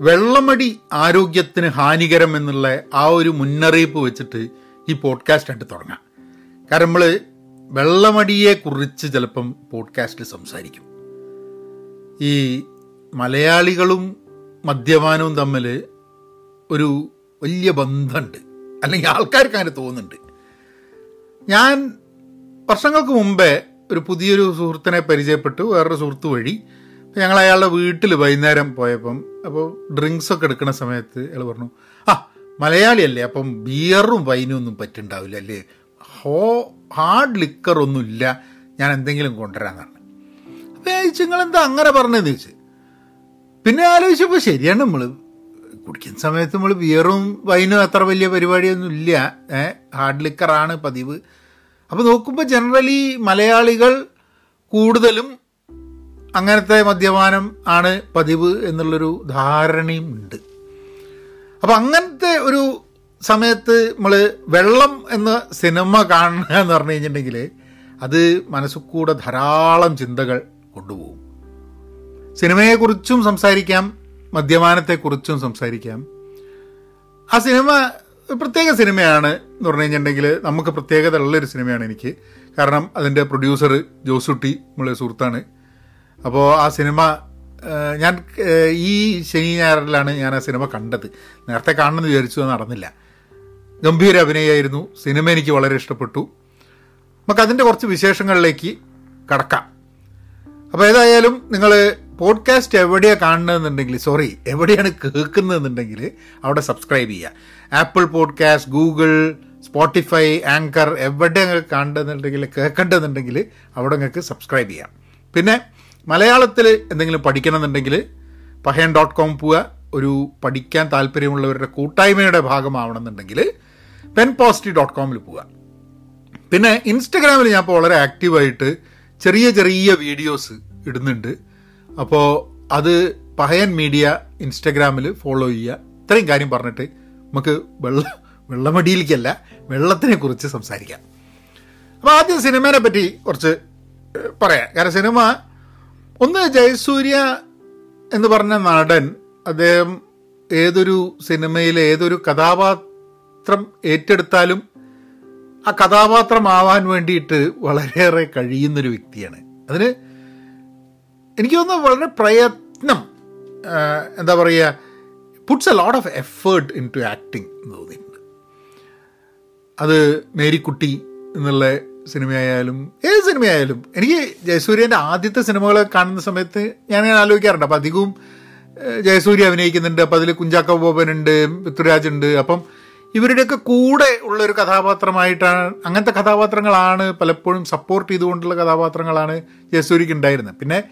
വെള്ളമടി ആരോഗ്യത്തിന് ഹാനികരം എന്നുള്ള ആ ഒരു മുന്നറിയിപ്പ് വെച്ചിട്ട് ഈ പോഡ്കാസ്റ്റ് ആയിട്ട് തുടങ്ങാം. കാരണം നമ്മൾ വെള്ളമടിയെ കുറിച്ച് ചിലപ്പം പോഡ്കാസ്റ്റിൽ സംസാരിക്കും. ഈ മലയാളികളും മദ്യപാനവും തമ്മിൽ ഒരു വലിയ ബന്ധമുണ്ട്. അല്ലെങ്കിൽ ആൾക്കാർക്ക് അങ്ങനെ തോന്നുന്നുണ്ട്. ഞാൻ വർഷങ്ങൾക്ക് മുമ്പേ ഒരു പുതിയൊരു സുഹൃത്തിനെ പരിചയപ്പെട്ടു. വേറൊരു സുഹൃത്ത് വഴി. ഞങ്ങൾ അയാളുടെ വീട്ടിൽ വൈകുന്നേരം പോയപ്പം അപ്പോൾ ഡ്രിങ്ക്സ് ഒക്കെ എടുക്കുന്ന സമയത്ത് അയാൾ പറഞ്ഞു ആ മലയാളിയല്ലേ അപ്പം ബിയറും വൈനും ഒന്നും പറ്റുണ്ടാവില്ല അല്ലേ? ഹോ ഹാർഡ് ലിക്കർ ഒന്നുമില്ല ഞാൻ എന്തെങ്കിലും കൊണ്ടുവരാന്നാണ് അപ്പോൾ നിങ്ങൾ നിങ്ങളെന്താ അങ്ങനെ പറഞ്ഞതെന്ന് ചോദിച്ചു? പിന്നെ ആലോചിച്ചപ്പോൾ ശരിയാണ് നമ്മൾ കുടിക്കുന്ന സമയത്ത് നമ്മൾ ബിയറും വൈനും അത്ര വലിയ പരിപാടിയൊന്നും ഇല്ല ഏഹ് ഹാർഡ് ലിക്കറാണ് പതിവ്. അപ്പോൾ നോക്കുമ്പോൾ ജനറലി മലയാളികൾ കൂടുതലും അങ്ങനത്തെ മദ്യപാനം ആണ് പതിവ് എന്നുള്ളൊരു ധാരണയും ഉണ്ട്. അപ്പം അങ്ങനത്തെ ഒരു സമയത്ത് നമ്മൾ വെള്ളം എന്ന സിനിമ കാണുക എന്ന് പറഞ്ഞു കഴിഞ്ഞിട്ടുണ്ടെങ്കിൽ അത് മനസ്സുകൂടെ ധാരാളം ചിന്തകൾ കൊണ്ടുപോകും. സിനിമയെക്കുറിച്ചും സംസാരിക്കാം മദ്യപാനത്തെക്കുറിച്ചും സംസാരിക്കാം. ആ സിനിമ പ്രത്യേക സിനിമയാണ് എന്ന് പറഞ്ഞു കഴിഞ്ഞിട്ടുണ്ടെങ്കിൽ നമുക്ക് പ്രത്യേകത ഉള്ളൊരു സിനിമയാണ് എനിക്ക്. കാരണം അതിന്റെ പ്രൊഡ്യൂസർ ജോസുട്ടി നമ്മളെ സുഹൃത്താണ്. അപ്പോൾ ആ സിനിമ ഞാൻ ഈ ശനി ഞായറിലാണ് ഞാൻ ആ സിനിമ കണ്ടത്. നേരത്തെ കാണണമെന്ന് വിചാരിച്ചു നടന്നില്ല. ഗംഭീര അഭിനയമായിരുന്നു സിനിമ എനിക്ക് വളരെ ഇഷ്ടപ്പെട്ടു. നമുക്ക് അതിന്റെ കുറച്ച് വിശേഷങ്ങളിലേക്ക് കടക്കാം. അപ്പോൾ ഏതായാലും നിങ്ങൾ പോഡ്കാസ്റ്റ് എവിടെയാണ് കാണുന്നതെന്നുണ്ടെങ്കിൽ സോറി എവിടെയാണ് കേൾക്കുന്നതെന്നുണ്ടെങ്കിൽ അവിടെ സബ്സ്ക്രൈബ് ചെയ്യുക. Apple podcast Google Spotify anchor എവിടെ കാണുന്നുണ്ടെങ്കിൽ കേൾക്കേണ്ടതെന്നുണ്ടെങ്കിൽ അവിടെ നിങ്ങൾക്ക് സബ്സ്ക്രൈബ് ചെയ്യാം. പിന്നെ മലയാളത്തിൽ എന്തെങ്കിലും പഠിക്കണമെന്നുണ്ടെങ്കിൽ പഹയൻ ഡോട്ട് കോം പോവുക. ഒരു പഠിക്കാൻ താല്പര്യമുള്ളവരുടെ കൂട്ടായ്മയുടെ ഭാഗമാവണമെന്നുണ്ടെങ്കിൽ പെൻ പോസിറ്റീവ് ഡോട്ട് കോമിൽ പോവുക. പിന്നെ ഇൻസ്റ്റഗ്രാമിൽ ഞാൻ ഇപ്പോൾ വളരെ ആക്റ്റീവായിട്ട് ചെറിയ ചെറിയ വീഡിയോസ് ഇടുന്നുണ്ട്. അപ്പോൾ അത് പഹയൻ മീഡിയ ഇൻസ്റ്റഗ്രാമിൽ ഫോളോ ചെയ്യുക. ഇത്രയും കാര്യം പറഞ്ഞിട്ട് നമുക്ക് വെള്ള വെള്ളമടിയിലേക്കല്ല വെള്ളത്തിനെ കുറിച്ച് സംസാരിക്കാം. അപ്പോൾ ആദ്യം സിനിമേനെ പറ്റി കുറച്ച് പറയാം. കാരണം സിനിമ ഒന്ന് ജയസൂര്യ എന്ന് പറഞ്ഞ നടൻ അദ്ദേഹം ഏതൊരു സിനിമയിലെ ഏതൊരു കഥാപാത്രം ഏറ്റെടുത്താലും ആ കഥാപാത്രമാവാൻ വേണ്ടിയിട്ട് വളരെയേറെ കഴിയുന്നൊരു വ്യക്തിയാണ്. അതിന് എനിക്ക് തോന്നുന്നു വളരെ പ്രയത്നം എന്താ പറയുക puts a lot of effort into acting എന്ന് തോന്നിയിട്ടുണ്ട്. അത് മേരിക്കുട്ടി എന്നുള്ള സിനിമയായാലും ഏത് സിനിമയായാലും. എനിക്ക് ജയസൂര്യന്റെ ആദ്യത്തെ സിനിമകൾ കാണുന്ന സമയത്ത് ഞാൻ ഇങ്ങനെ ആലോചിക്കാറുണ്ട്. അപ്പം അധികവും ജയസൂര്യ അഭിനയിക്കുന്നുണ്ട്. അപ്പം അതിൽ കുഞ്ചാക്കോ ബോബനുണ്ട് പൃഥ്വിരാജ് ഉണ്ട്. അപ്പം ഇവരുടെയൊക്കെ കൂടെ ഉള്ള ഒരു കഥാപാത്രമായിട്ടാണ് അങ്ങനത്തെ കഥാപാത്രങ്ങളാണ് പലപ്പോഴും സപ്പോർട്ട് ചെയ്തുകൊണ്ടുള്ള കഥാപാത്രങ്ങളാണ് ജയസൂര്യക്ക് ഉണ്ടായിരുന്നത്. പിന്നെ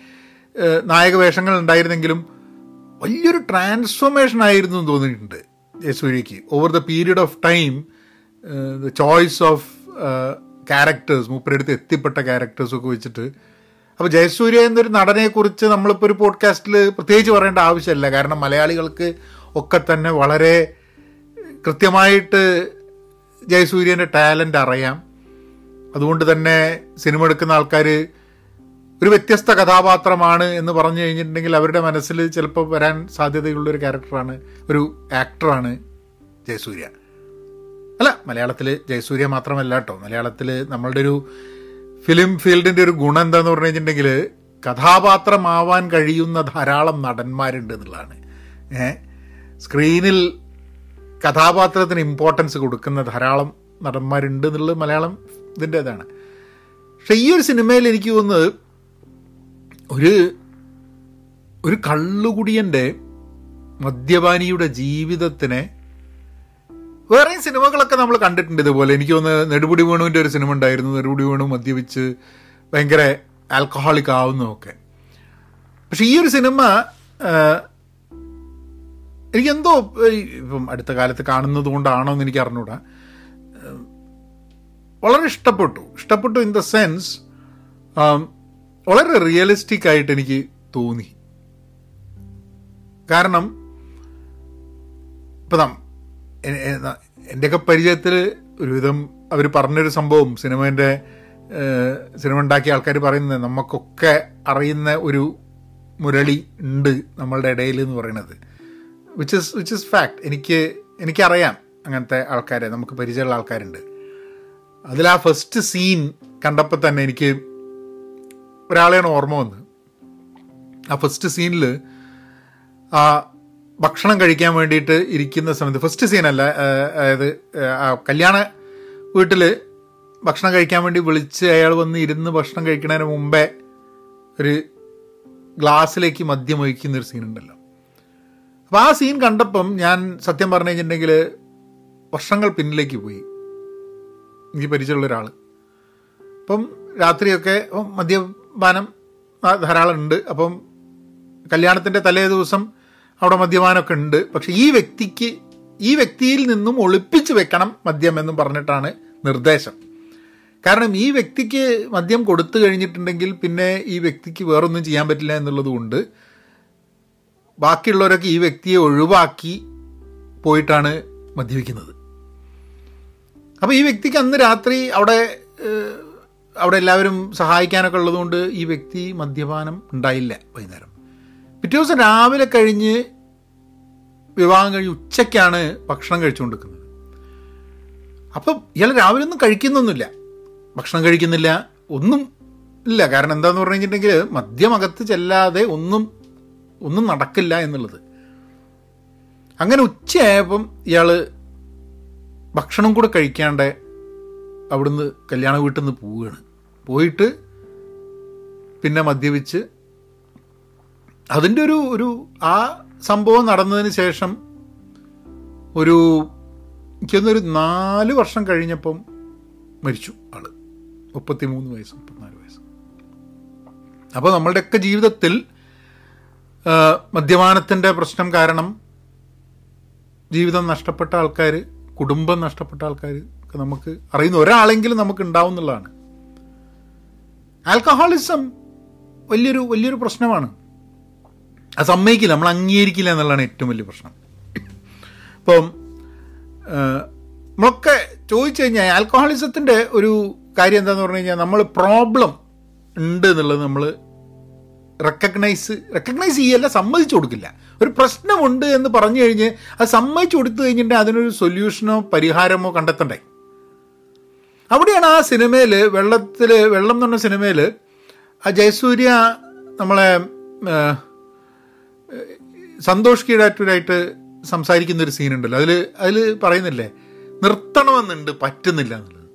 നായക വേഷങ്ങൾ ഉണ്ടായിരുന്നെങ്കിലും വലിയൊരു ട്രാൻസ്ഫോർമേഷൻ ആയിരുന്നു എന്ന് തോന്നിയിട്ടുണ്ട് ജയസൂര്യക്ക്. Over the period of time the choice of characters മൂപ്പരെടുത്ത് എത്തിപ്പെട്ട ക്യാരക്ടേഴ്സൊക്കെ വെച്ചിട്ട്. അപ്പോൾ ജയസൂര്യ എന്നൊരു നടനെക്കുറിച്ച് നമ്മളിപ്പോൾ ഒരു പോഡ്കാസ്റ്റിൽ പ്രത്യേകിച്ച് പറയേണ്ട ആവശ്യമില്ല. കാരണം മലയാളികൾക്ക് ഒക്കെ തന്നെ വളരെ കൃത്യമായിട്ട് ജയസൂര്യന്റെ ടാലന്റ് അറിയാം. അതുകൊണ്ട് തന്നെ സിനിമ എടുക്കുന്ന ആൾക്കാർ ഒരു വ്യത്യസ്ത കഥാപാത്രമാണ് എന്ന് പറഞ്ഞു കഴിഞ്ഞിട്ടുണ്ടെങ്കിൽ അവരുടെ മനസ്സിൽ ചിലപ്പോൾ വരാൻ സാധ്യതയുള്ളൊരു ക്യാരക്ടറാണ് ഒരു ആക്ടറാണ് ജയസൂര്യ. അല്ല മലയാളത്തിൽ ജയസൂര്യ മാത്രമല്ല കേട്ടോ മലയാളത്തിൽ നമ്മളുടെ ഒരു ഫിലിം ഫീൽഡിന്റെ ഒരു ഗുണം എന്താന്ന് പറഞ്ഞു കഴിഞ്ഞിട്ടുണ്ടെങ്കിൽ കഥാപാത്രമാവാൻ കഴിയുന്ന ധാരാളം നടന്മാരുണ്ട് എന്നുള്ളതാണ്. സ്ക്രീനിൽ കഥാപാത്രത്തിന് ഇമ്പോർട്ടൻസ് കൊടുക്കുന്ന ധാരാളം നടന്മാരുണ്ട് എന്നുള്ളത് മലയാളം ഇതിന്റെ ഇതാണ്. പക്ഷെ ഈ ഒരു സിനിമയിൽ എനിക്ക് തോന്നുന്നത് ഒരു ഒരു കള്ളുകുടിയന്റെ മദ്യപാനിയുടെ ജീവിതത്തിനെ വേറെയും സിനിമകളൊക്കെ നമ്മൾ കണ്ടിട്ടുണ്ട് ഇതുപോലെ. എനിക്ക് തോന്നുന്നു നെടുപുടി വേണുവിന്റെ ഒരു സിനിമ ഉണ്ടായിരുന്നു. നെടുപുടി വേണു മദ്യപിച്ച് ഭയങ്കര ആൽക്കഹോളിക് ആവുന്നതൊക്കെ. പക്ഷെ ഈ ഒരു സിനിമ എനിക്കെന്തോ ഇപ്പം അടുത്ത കാലത്ത് കാണുന്നത് കൊണ്ടാണോ എന്ന് എനിക്ക് അറിഞ്ഞൂടാ. വളരെ ഇഷ്ടപ്പെട്ടു. ഇഷ്ടപ്പെട്ടു ഇൻ ദ സെൻസ് വളരെ റിയലിസ്റ്റിക് ആയിട്ട് എനിക്ക് തോന്നി. കാരണം ഇപ്പം എന്റെയൊക്കെ പരിചയത്തിൽ ഒരുവിധം അവർ പറഞ്ഞൊരു സംഭവം സിനിമേന്റെ സിനിമ ഉണ്ടാക്കിയ ആൾക്കാർ പറയുന്നത് നമുക്കൊക്കെ അറിയുന്ന ഒരു മുരളി ഉണ്ട് നമ്മളുടെ ഇടയിൽ എന്ന് പറയുന്നത്. Which is which is fact എനിക്ക് എനിക്കറിയാം അങ്ങനത്തെ ആൾക്കാരെ നമുക്ക് പരിചയമുള്ള ആൾക്കാരുണ്ട്. അതിൽ ആ ഫസ്റ്റ് സീൻ കണ്ടപ്പോൾ തന്നെ എനിക്ക് ഒരാളെയാണ് ഓർമ്മ വന്നത്. ആ ഫസ്റ്റ് സീനിൽ ആ ഭക്ഷണം കഴിക്കാൻ വേണ്ടിയിട്ട് ഇരിക്കുന്ന സമയത്ത് ഫസ്റ്റ് സീനല്ല അതായത് കല്യാണ വീട്ടിൽ ഭക്ഷണം കഴിക്കാൻ വേണ്ടി വിളിച്ച് അയാൾ വന്ന് ഇരുന്ന് ഭക്ഷണം കഴിക്കുന്നതിന് മുമ്പേ ഒരു ഗ്ലാസ്സിലേക്ക് മദ്യം ഒഴിക്കുന്ന ഒരു സീൻ ഉണ്ടല്ലോ. അപ്പോൾ ആ സീൻ കണ്ടപ്പം ഞാൻ സത്യം പറഞ്ഞു കഴിഞ്ഞിട്ടുണ്ടെങ്കിൽ വർഷങ്ങൾ പിന്നിലേക്ക് പോയി. എനിക്ക് പരിചയമുള്ള ഒരാൾ അപ്പം രാത്രിയൊക്കെ മദ്യപാനം ധാരാളം ഉണ്ട്. അപ്പം കല്യാണത്തിന്റെ തലേ ദിവസം അവിടെ മദ്യപാനമൊക്കെ ഉണ്ട്. പക്ഷെ ഈ വ്യക്തിക്ക് ഈ വ്യക്തിയിൽ നിന്നും ഒളിപ്പിച്ച് വെക്കണം മദ്യം എന്നും പറഞ്ഞിട്ടാണ് നിർദ്ദേശം. കാരണം ഈ വ്യക്തിക്ക് മദ്യം കൊടുത്തു കഴിഞ്ഞിട്ടുണ്ടെങ്കിൽ പിന്നെ ഈ വ്യക്തിക്ക് വേറൊന്നും ചെയ്യാൻ പറ്റില്ല എന്നുള്ളതുകൊണ്ട് ബാക്കിയുള്ളവരൊക്കെ ഈ വ്യക്തിയെ ഒഴിവാക്കി പോയിട്ടാണ് മദ്യപിക്കുന്നത്. അപ്പോൾ ഈ വ്യക്തിക്ക് അന്ന് രാത്രി അവിടെ അവിടെ എല്ലാവരും സഹായിക്കാനൊക്കെ ഉള്ളതുകൊണ്ട് ഈ വ്യക്തി മദ്യപാനം ഉണ്ടായില്ല വൈകുന്നേരം. പിറ്റേ ദിവസം രാവിലെ കഴിഞ്ഞ് വിവാഹം കഴിഞ്ഞ് ഉച്ചയ്ക്കാണ് ഭക്ഷണം കഴിച്ചുകൊണ്ടിരിക്കുന്നത്. അപ്പം ഇയാൾ രാവിലെ ഒന്നും കഴിക്കുന്നൊന്നുമില്ല. ഭക്ഷണം കഴിക്കുന്നില്ല ഒന്നും ഇല്ല. കാരണം എന്താന്ന് പറഞ്ഞു കഴിഞ്ഞിട്ടുണ്ടെങ്കിൽ മദ്യമകത്ത് ചെല്ലാതെ ഒന്നും ഒന്നും നടക്കില്ല എന്നുള്ളത്. അങ്ങനെ ഉച്ചയായപ്പം ഇയാൾ ഭക്ഷണം കൂടെ കഴിക്കാണ്ട് അവിടുന്ന് കല്യാണ വീട്ടിൽ നിന്ന് പോവുകയാണ്. പോയിട്ട് പിന്നെ മദ്യപിച്ച് അതിന്റെ ഒരു ഒരു ആ സംഭവം നടന്നതിന് ശേഷം ഒരു എനിക്കൊന്നൊരു നാല് വർഷം കഴിഞ്ഞപ്പം മരിച്ചു ആൾ. മുപ്പത്തി മൂന്ന് വയസ്സ് മുപ്പത്തിനാല് വയസ്സ്. അപ്പോൾ നമ്മളുടെയൊക്കെ ജീവിതത്തിൽ മദ്യപാനത്തിന്റെ പ്രശ്നം കാരണം ജീവിതം നഷ്ടപ്പെട്ട ആൾക്കാർ കുടുംബം നഷ്ടപ്പെട്ട ആൾക്കാർ ഒക്കെ നമുക്ക് അറിയുന്ന ഒരാളെങ്കിലും നമുക്ക് ഉണ്ടാവും എന്നുള്ളതാണ്. ആൽക്കഹോളിസം വലിയൊരു വലിയൊരു പ്രശ്നമാണ്. അത് സമ്മതിക്കില്ല. നമ്മൾ അംഗീകരിക്കില്ല എന്നുള്ളതാണ് ഏറ്റവും വലിയ പ്രശ്നം. ഇപ്പം നമ്മളൊക്കെ ചോദിച്ചു കഴിഞ്ഞാൽ ആൽക്കഹോളിസത്തിന്റെ ഒരു കാര്യം എന്താന്ന് പറഞ്ഞു കഴിഞ്ഞാൽ നമ്മൾ പ്രോബ്ലം ഉണ്ട് എന്നുള്ളത് നമ്മൾ റെക്കഗ്നൈസ് റെക്കഗ്നൈസ് ചെയ്യല്ല സമ്മതിച്ചു കൊടുക്കില്ല. ഒരു പ്രശ്നമുണ്ട് എന്ന് പറഞ്ഞു കഴിഞ്ഞ് അത് സമ്മതിച്ചു കൊടുത്തു കഴിഞ്ഞിട്ടുണ്ടെങ്കിൽ അതിനൊരു സൊല്യൂഷനോ പരിഹാരമോ കണ്ടെത്തണ്ടേ? അവിടെയാണ് ആ സിനിമയിൽ വെള്ളത്തിൽ വെള്ളം എന്ന് പറഞ്ഞ സിനിമയിൽ ആ ജയസൂര്യ നമ്മളെ സന്തോഷ് കീഴാറ്റൂരായിട്ട് സംസാരിക്കുന്ന ഒരു സീനുണ്ടല്ലോ. അതിൽ അതിൽ പറയുന്നില്ലേ നിർത്തണമെന്നുണ്ട് പറ്റുന്നില്ല എന്നുള്ളത്.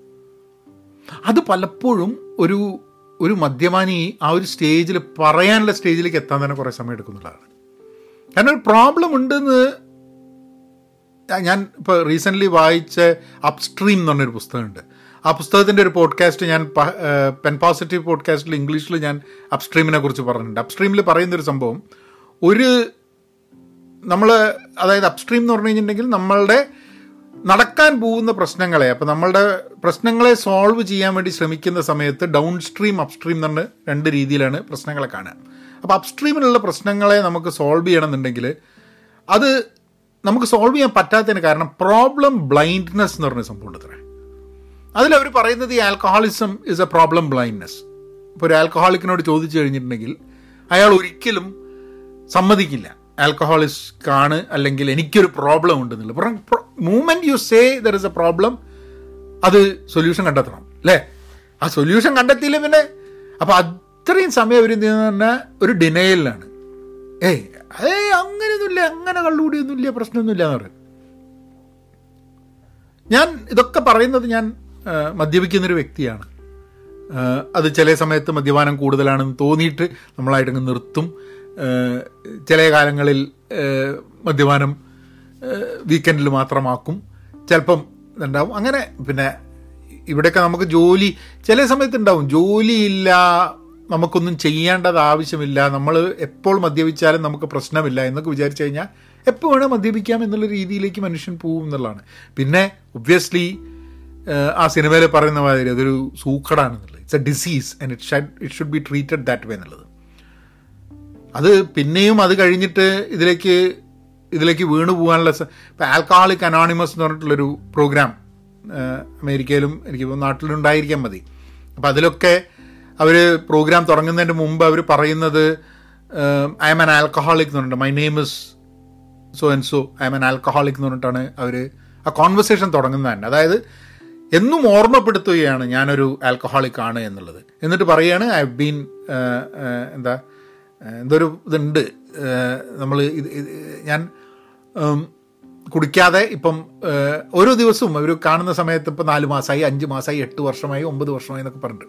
അത് പലപ്പോഴും ഒരു ഒരു മദ്യപാനി ആ ഒരു സ്റ്റേജിൽ പറയാനുള്ള സ്റ്റേജിലേക്ക് എത്താൻ തന്നെ കുറേ സമയം എടുക്കുന്നുള്ളതാണ് കാരണം ഒരു പ്രോബ്ലം ഉണ്ടെന്ന് ഞാൻ ഇപ്പോൾ റീസെന്റ്ലി വായിച്ച അപ്സ്ട്രീം എന്ന് പറഞ്ഞൊരു പുസ്തകമുണ്ട്. ആ പുസ്തകത്തിന്റെ ഒരു പോഡ്കാസ്റ്റ് ഞാൻ പെൻ പോസിറ്റീവ് പോഡ്കാസ്റ്റിൽ ഇംഗ്ലീഷിൽ ഞാൻ അപ്സ്ട്രീമിനെ കുറിച്ച് പറഞ്ഞിട്ടുണ്ട്. അപ്സ്ട്രീമിൽ പറയുന്നൊരു സംഭവം ഒരു നമ്മൾ അതായത് അപ്സ്ട്രീം എന്ന് പറഞ്ഞു കഴിഞ്ഞിട്ടുണ്ടെങ്കിൽ നമ്മളുടെ നടക്കാൻ പോകുന്ന പ്രശ്നങ്ങളെ അപ്പോൾ നമ്മളുടെ പ്രശ്നങ്ങളെ സോൾവ് ചെയ്യാൻ വേണ്ടി ശ്രമിക്കുന്ന സമയത്ത് ഡൗൺ സ്ട്രീം അപ്സ്ട്രീം എന്ന് പറഞ്ഞ രണ്ട് രീതിയിലാണ് പ്രശ്നങ്ങളെ കാണുക. അപ്പോൾ അപ്സ്ട്രീമിലുള്ള പ്രശ്നങ്ങളെ നമുക്ക് സോൾവ് ചെയ്യണമെന്നുണ്ടെങ്കിൽ അത് നമുക്ക് സോൾവ് ചെയ്യാൻ പറ്റാത്തതിന് കാരണം പ്രോബ്ലം ബ്ലൈൻഡ്നെസ് എന്ന് പറഞ്ഞ സംഭവം ഉണ്ട് അതിലവർ പറയുന്നത് ഈ alcoholism is a problem blindness ഇപ്പോൾ ഒരു ആൽക്കഹോളിക്കിനോട് ചോദിച്ചു കഴിഞ്ഞിട്ടുണ്ടെങ്കിൽ അയാൾ ഒരിക്കലും സമ്മതിക്കില്ല. ആൽക്കഹോളിസ്ക്കാണ് അല്ലെങ്കിൽ എനിക്കൊരു problem ഉണ്ടെന്നില്ല moment you say there is a problem അത് സൊല്യൂഷൻ കണ്ടെത്തണം അല്ലേ? ആ സൊല്യൂഷൻ കണ്ടെത്തിയില്ല പിന്നെ? അപ്പോൾ അത്രയും സമയം അവർ എന്ത് പറഞ്ഞാൽ ഒരു ഡിനയലിലാണ് ഏയ് അതേ അങ്ങനെയൊന്നുമില്ല അങ്ങനെ കള്ളുകൂടിയൊന്നുമില്ല പ്രശ്നമൊന്നുമില്ല എന്ന് പറയും. ഞാൻ ഇതൊക്കെ പറയുന്നത് ഞാൻ മദ്യപിക്കുന്നൊരു വ്യക്തിയാണ്. അത് ചില സമയത്ത് മദ്യപാനം കൂടുതലാണെന്ന് തോന്നിയിട്ട് നമ്മളായിട്ടങ്ങ് നിർത്തും. ചില കാലങ്ങളിൽ മദ്യപാനം വീക്കെൻഡിൽ മാത്രമാക്കും. ചിലപ്പം ഇതുണ്ടാവും. അങ്ങനെ പിന്നെ ഇവിടെയൊക്കെ നമുക്ക് ജോലി ചില സമയത്ത് ഉണ്ടാവും. ജോലിയില്ല നമുക്കൊന്നും ചെയ്യേണ്ടത് ആവശ്യമില്ല. നമ്മൾ എപ്പോൾ മദ്യപിച്ചാലും നമുക്ക് പ്രശ്നമില്ല എന്നൊക്കെ വിചാരിച്ചു കഴിഞ്ഞാൽ എപ്പോൾ വേണേൽ മദ്യപിക്കാം എന്നുള്ള രീതിയിലേക്ക് മനുഷ്യൻ പോകും എന്നുള്ളതാണ്. പിന്നെ ഒബ്വിയസ്ലി ആ സിനിമയിൽ പറയുന്ന മാതിരി അതൊരു സൂക്കടാണെന്നുള്ളത്. It's a disease and it should it should be treated that way എന്നുള്ളത്. അത് പിന്നെയും അത് കഴിഞ്ഞിട്ട് ഇതിലേക്ക് ഇതിലേക്ക് വീണു പോകാനുള്ള ഇപ്പം ആൽക്കഹോളിക് അനോണിമസ് എന്ന് പറഞ്ഞിട്ടുള്ളൊരു പ്രോഗ്രാം അമേരിക്കയിലും എനിക്ക് നാട്ടിലുണ്ടായിരിക്കാൻ മതി. അപ്പം അതിലൊക്കെ അവർ പ്രോഗ്രാം തുടങ്ങുന്നതിന് മുമ്പ് അവർ പറയുന്നത് ഐ എം ആൻ ആൽക്കഹോളിക് എന്ന് പറഞ്ഞിട്ട് my name is so and so I am an alcoholic എന്ന് പറഞ്ഞിട്ടാണ് അവർ ആ കോൺവെർസേഷൻ തുടങ്ങുന്നത് തന്നെ അതായത് എന്നും ഓർമ്മപ്പെടുത്തുകയാണ് ഞാനൊരു ആൽക്കഹോളിക് ആണ് എന്നുള്ളത്. എന്നിട്ട് പറയുകയാണ് ഐ ബീൻ എന്താ എന്തൊരു ഇതുണ്ട്. നമ്മൾ ഇത് ഞാൻ കുടിക്കാതെ ഇപ്പം ഓരോ ദിവസവും അവർ കാണുന്ന സമയത്ത് ഇപ്പം നാല് മാസമായി അഞ്ച് മാസമായി എട്ട് വർഷമായി ഒമ്പത് വർഷമായി എന്നൊക്കെ പറഞ്ഞിട്ട്.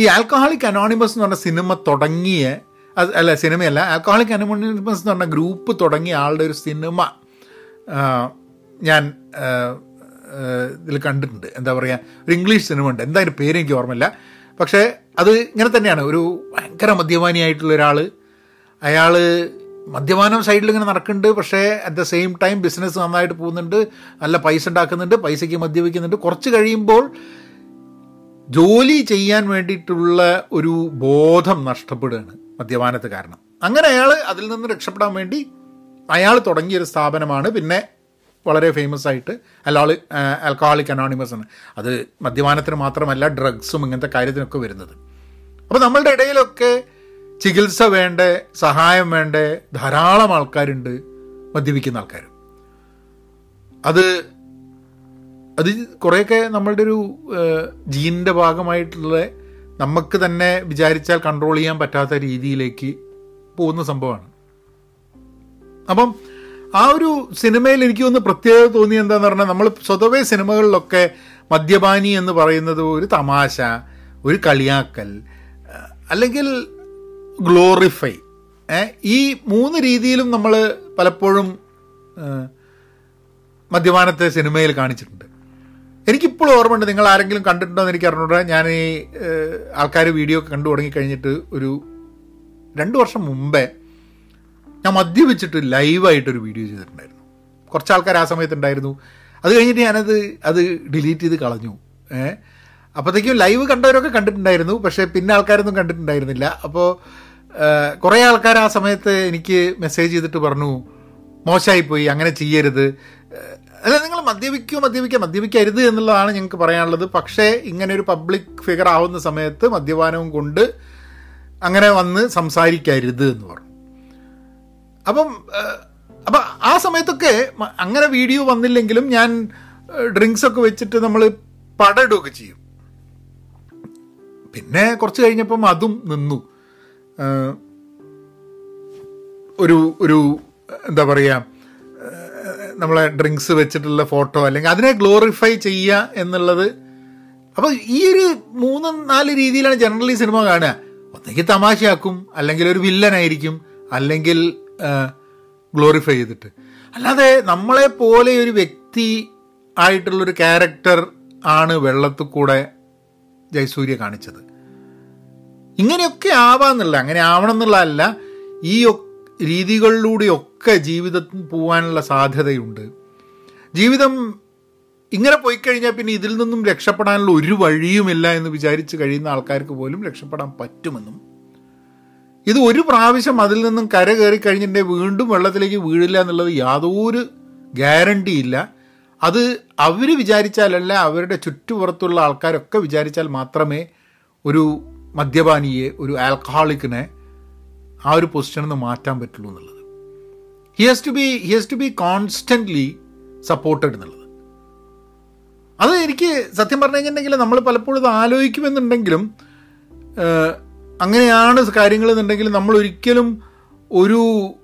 ഈ ആൽക്കഹോളിക് അനോണിമസ് എന്ന് പറഞ്ഞ സിനിമ തുടങ്ങിയ അല്ല സിനിമയല്ല ആൽക്കഹോളിക് അനോണിമസ് എന്ന് പറഞ്ഞ ഗ്രൂപ്പ് തുടങ്ങിയ ആളുടെ ഒരു സിനിമ ഞാൻ ഇതിൽ കണ്ടിട്ടുണ്ട്. എന്താ പറയുക ഒരു ഇംഗ്ലീഷ് സിനിമ ഉണ്ട്. എന്താ അതിന്റെ പേര് എനിക്ക് ഓർമ്മയില്ല. പക്ഷേ അത് ഇങ്ങനെ തന്നെയാണ്. ഒരു ഭയങ്കര മദ്യപാനിയായിട്ടുള്ള ഒരാൾ അയാൾ മദ്യപാനം സൈഡിൽ ഇങ്ങനെ നടക്കുന്നുണ്ട്. പക്ഷേ at the same time business നന്നായിട്ട് പോകുന്നുണ്ട്. നല്ല പൈസ ഉണ്ടാക്കുന്നുണ്ട്. പൈസയ്ക്ക് മദ്യപിക്കുന്നുണ്ട് കുറച്ച് കഴിയുമ്പോൾ ജോലി ചെയ്യാൻ വേണ്ടിയിട്ടുള്ള ഒരു ബോധം നഷ്ടപ്പെടുകയാണ് മദ്യപാനത്ത് കാരണം. അങ്ങനെ അയാൾ അതിൽ നിന്ന് രക്ഷപ്പെടാൻ വേണ്ടി അയാൾ തുടങ്ങിയൊരു സ്ഥാപനമാണ്. പിന്നെ വളരെ ഫേമസ് ആയിട്ട് അല്ലാൾ ആൽക്കഹോളിക് അനോണിമസ് ആണ്. അത് മദ്യപാനത്തിന് മാത്രമല്ല ഡ്രഗ്സും ഇങ്ങനത്തെ കാര്യത്തിനൊക്കെ വരുന്നത്. അപ്പോൾ നമ്മളുടെ ഇടയിലൊക്കെ ചികിത്സ വേണ്ട സഹായം വേണ്ട ധാരാളം ആൾക്കാരുണ്ട് മദ്യപിക്കുന്ന ആൾക്കാർ അത് അത് കുറേയൊക്കെ നമ്മളുടെ ഒരു ജീനിന്റെ ഭാഗമായിട്ടുള്ള നമുക്ക് തന്നെ വിചാരിച്ചാൽ കൺട്രോൾ ചെയ്യാൻ പറ്റാത്ത രീതിയിലേക്ക് പോകുന്ന സംഭവമാണ്. അപ്പം ആ ഒരു സിനിമയിൽ എനിക്ക് ഒന്ന് പ്രത്യേകത തോന്നി എന്താന്ന് പറഞ്ഞാൽ നമ്മൾ സ്വതവേ സിനിമകളിലൊക്കെ മദ്യപാനി എന്ന് പറയുന്നത് ഒരു തമാശ ഒരു കളിയാക്കൽ അല്ലെങ്കിൽ ഗ്ലോറിഫൈ. ഈ മൂന്ന് രീതിയിലും നമ്മൾ പലപ്പോഴും മദ്യപാനത്തെ സിനിമയിൽ കാണിച്ചിട്ടുണ്ട്. എനിക്കിപ്പോഴും ഓർമ്മയുണ്ട് നിങ്ങൾ ആരെങ്കിലും കണ്ടിട്ടുണ്ടോ എന്ന് എനിക്ക് അറിഞ്ഞൂടാ. ഞാൻ ഈ ആൾക്കാർ വീഡിയോ ഒക്കെ കണ്ടു തുടങ്ങി കഴിഞ്ഞിട്ട് ഒരു രണ്ട് വർഷം മുമ്പേ ഞാൻ മദ്യപിച്ചിട്ട് ലൈവായിട്ടൊരു വീഡിയോ ചെയ്തിട്ടുണ്ടായിരുന്നു. കുറച്ച് ആൾക്കാർ ആ സമയത്ത് ഉണ്ടായിരുന്നു അത് കഴിഞ്ഞിട്ട് ഞാനത് അത് ഡിലീറ്റ് ചെയ്ത് കളഞ്ഞു. ഏഹ് അപ്പോഴത്തേക്കും ലൈവ് കണ്ടവരൊക്കെ കണ്ടിട്ടുണ്ടായിരുന്നു. പക്ഷേ പിന്നെ ആൾക്കാരൊന്നും കണ്ടിട്ടുണ്ടായിരുന്നില്ല. അപ്പോൾ കുറേ ആൾക്കാർ ആ സമയത്ത് എനിക്ക് മെസ്സേജ് ചെയ്തിട്ട് പറഞ്ഞു മോശമായിപ്പോയി അങ്ങനെ ചെയ്യരുത്. അല്ല നിങ്ങൾ മദ്യപിക്കോ മദ്യപിക്കുക മദ്യപിക്കരുത് എന്നുള്ളതാണ് ഞങ്ങൾക്ക് പറയാനുള്ളത്. പക്ഷേ ഇങ്ങനെ ഒരു പബ്ലിക് ഫിഗർ ആവുന്ന സമയത്ത് മദ്യപാനവും കൊണ്ട് അങ്ങനെ വന്ന് സംസാരിക്കരുത് എന്ന് പറഞ്ഞു. അപ്പം അപ്പം ആ സമയത്തൊക്കെ അങ്ങനെ വീഡിയോ വന്നില്ലെങ്കിലും ഞാൻ ഡ്രിങ്ക്സ് ഒക്കെ വെച്ചിട്ട് നമ്മൾ പടയിടുകയൊക്കെ ചെയ്യും. പിന്നെ കുറച്ച് കഴിഞ്ഞപ്പം അതും നിന്നു. ഒരു ഒരു എന്താ പറയുക നമ്മളെ ഡ്രിങ്ക്സ് വെച്ചിട്ടുള്ള ഫോട്ടോ അല്ലെങ്കിൽ അതിനെ ഗ്ലോറിഫൈ ചെയ്യുക എന്നുള്ളത്. അപ്പോൾ ഈ ഒരു മൂന്ന് നാല് രീതിയിലാണ് ജനറലി സിനിമ കാണുക. ഒന്നെങ്കിൽ തമാശയാക്കും അല്ലെങ്കിൽ ഒരു വില്ലനായിരിക്കും അല്ലെങ്കിൽ ഗ്ലോറിഫൈ ചെയ്തിട്ട്. അല്ലാതെ നമ്മളെ പോലെ ഒരു വ്യക്തി ആയിട്ടുള്ളൊരു ക്യാരക്ടർ ആണ് വെള്ളത്തിൽ കൂടെ ജയസൂര്യ കാണിച്ചത്. ഇങ്ങനെയൊക്കെ ആവാന്നുള്ള അങ്ങനെ ആവണം എന്നുള്ളതല്ല ഈ രീതികളിലൂടെയൊക്കെ ജീവിതത്തിൽ പോകാനുള്ള സാധ്യതയുണ്ട്. ജീവിതം ഇങ്ങനെ പോയി കഴിഞ്ഞാൽ പിന്നെ ഇതിൽ നിന്നും രക്ഷപ്പെടാനുള്ള ഒരു വഴിയുമില്ല എന്ന് വിചാരിച്ച് കഴിയുന്ന ആൾക്കാർക്ക് പോലും രക്ഷപ്പെടാൻ പറ്റുമെന്നും ഇത് ഒരു പ്രാവശ്യം അതിൽ നിന്നും കര കയറി കഴിഞ്ഞിട്ടുണ്ടെങ്കിൽ വീണ്ടും വെള്ളത്തിലേക്ക് വീഴില്ല എന്നുള്ളത് യാതൊരു ഗ്യാരണ്ടി ഇല്ല. അത് അവർ വിചാരിച്ചാലല്ല അവരുടെ ചുറ്റുപുറത്തുള്ള ആൾക്കാരൊക്കെ വിചാരിച്ചാൽ മാത്രമേ ഒരു മദ്യപാനിയെ ഒരു ആൽക്കഹോളിക്കിനെ ആ ഒരു പൊസിഷനിൽ നിന്ന് മാറ്റാൻ പറ്റുള്ളൂ എന്നുള്ളത്. He has to be he has to be constantly supported എന്നുള്ളത്. അത് എനിക്ക് സത്യം പറഞ്ഞു കഴിഞ്ഞിട്ടുണ്ടെങ്കിൽ നമ്മൾ പലപ്പോഴും ഇത് ആലോചിക്കുമെന്നുണ്ടെങ്കിലും അങ്ങനെയാണ് കാര്യങ്ങൾ എന്നുണ്ടെങ്കിൽ നമ്മൾ ഒരിക്കലും ഒരു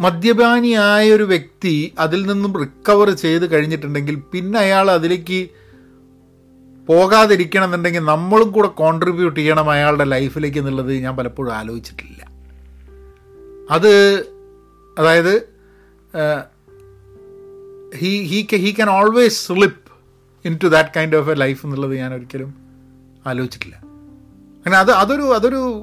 മദ്യപാനിയായ ഒരു വ്യക്തി അതിൽ നിന്നും റിക്കവർ ചെയ്ത് കഴിഞ്ഞിട്ടുണ്ടെങ്കിൽ പിന്നെ അയാൾ അതിലേക്ക് പോകാതിരിക്കണം എന്നുണ്ടെങ്കിൽ നമ്മളും കൂടെ കോൺട്രിബ്യൂട്ട് ചെയ്യണം അയാളുടെ ലൈഫിലേക്ക് എന്നുള്ളത് ഞാൻ പലപ്പോഴും ആലോചിച്ചിട്ടില്ല. അത് അതായത് he he he can always slip into that kind of a life എന്നുള്ളത് ഞാൻ ഒരിക്കലും ആലോചിച്ചിട്ടില്ല. അങ്ങനെ അത് അതൊരു അതൊരു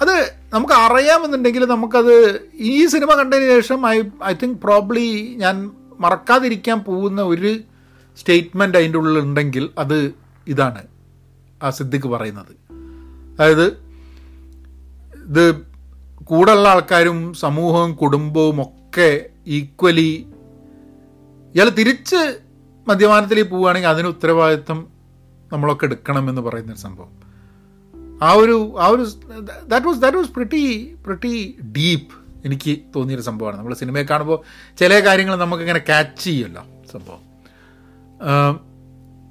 അത് നമുക്ക് അറിയാമെന്നുണ്ടെങ്കിൽ നമുക്കത് ഈ സിനിമ കണ്ടതിന് ശേഷം ഐ ഐ തിങ്ക് പ്രോബ്ലി ഞാൻ മറക്കാതിരിക്കാൻ പോകുന്ന ഒരു സ്റ്റേറ്റ്മെന്റ് അതിന്റെ ഉള്ളിൽ ഉണ്ടെങ്കിൽ അത് ഇതാണ് ആ സിദ്ദിഖ് പറയുന്നത്. അതായത് ഇത് കൂടെയുള്ള ആൾക്കാരും സമൂഹവും കുടുംബവും ഒക്കെ ഈക്വലി ഇയാൾ തിരിച്ച് മദ്യപാനത്തിലേക്ക് പോവുകയാണെങ്കിൽ അതിന് ഉത്തരവാദിത്വം നമ്മളൊക്കെ എടുക്കണം എന്ന് പറയുന്നൊരു സംഭവം. ആ ഒരു ആ ഒരു that was that was pretty pretty deep എനിക്ക് തോന്നിയൊരു സംഭവമാണ്. നമ്മൾ സിനിമയെ കാണുമ്പോൾ ചില കാര്യങ്ങൾ നമുക്കിങ്ങനെ ക്യാച്ച് ചെയ്യുമല്ലോ സംഭവം.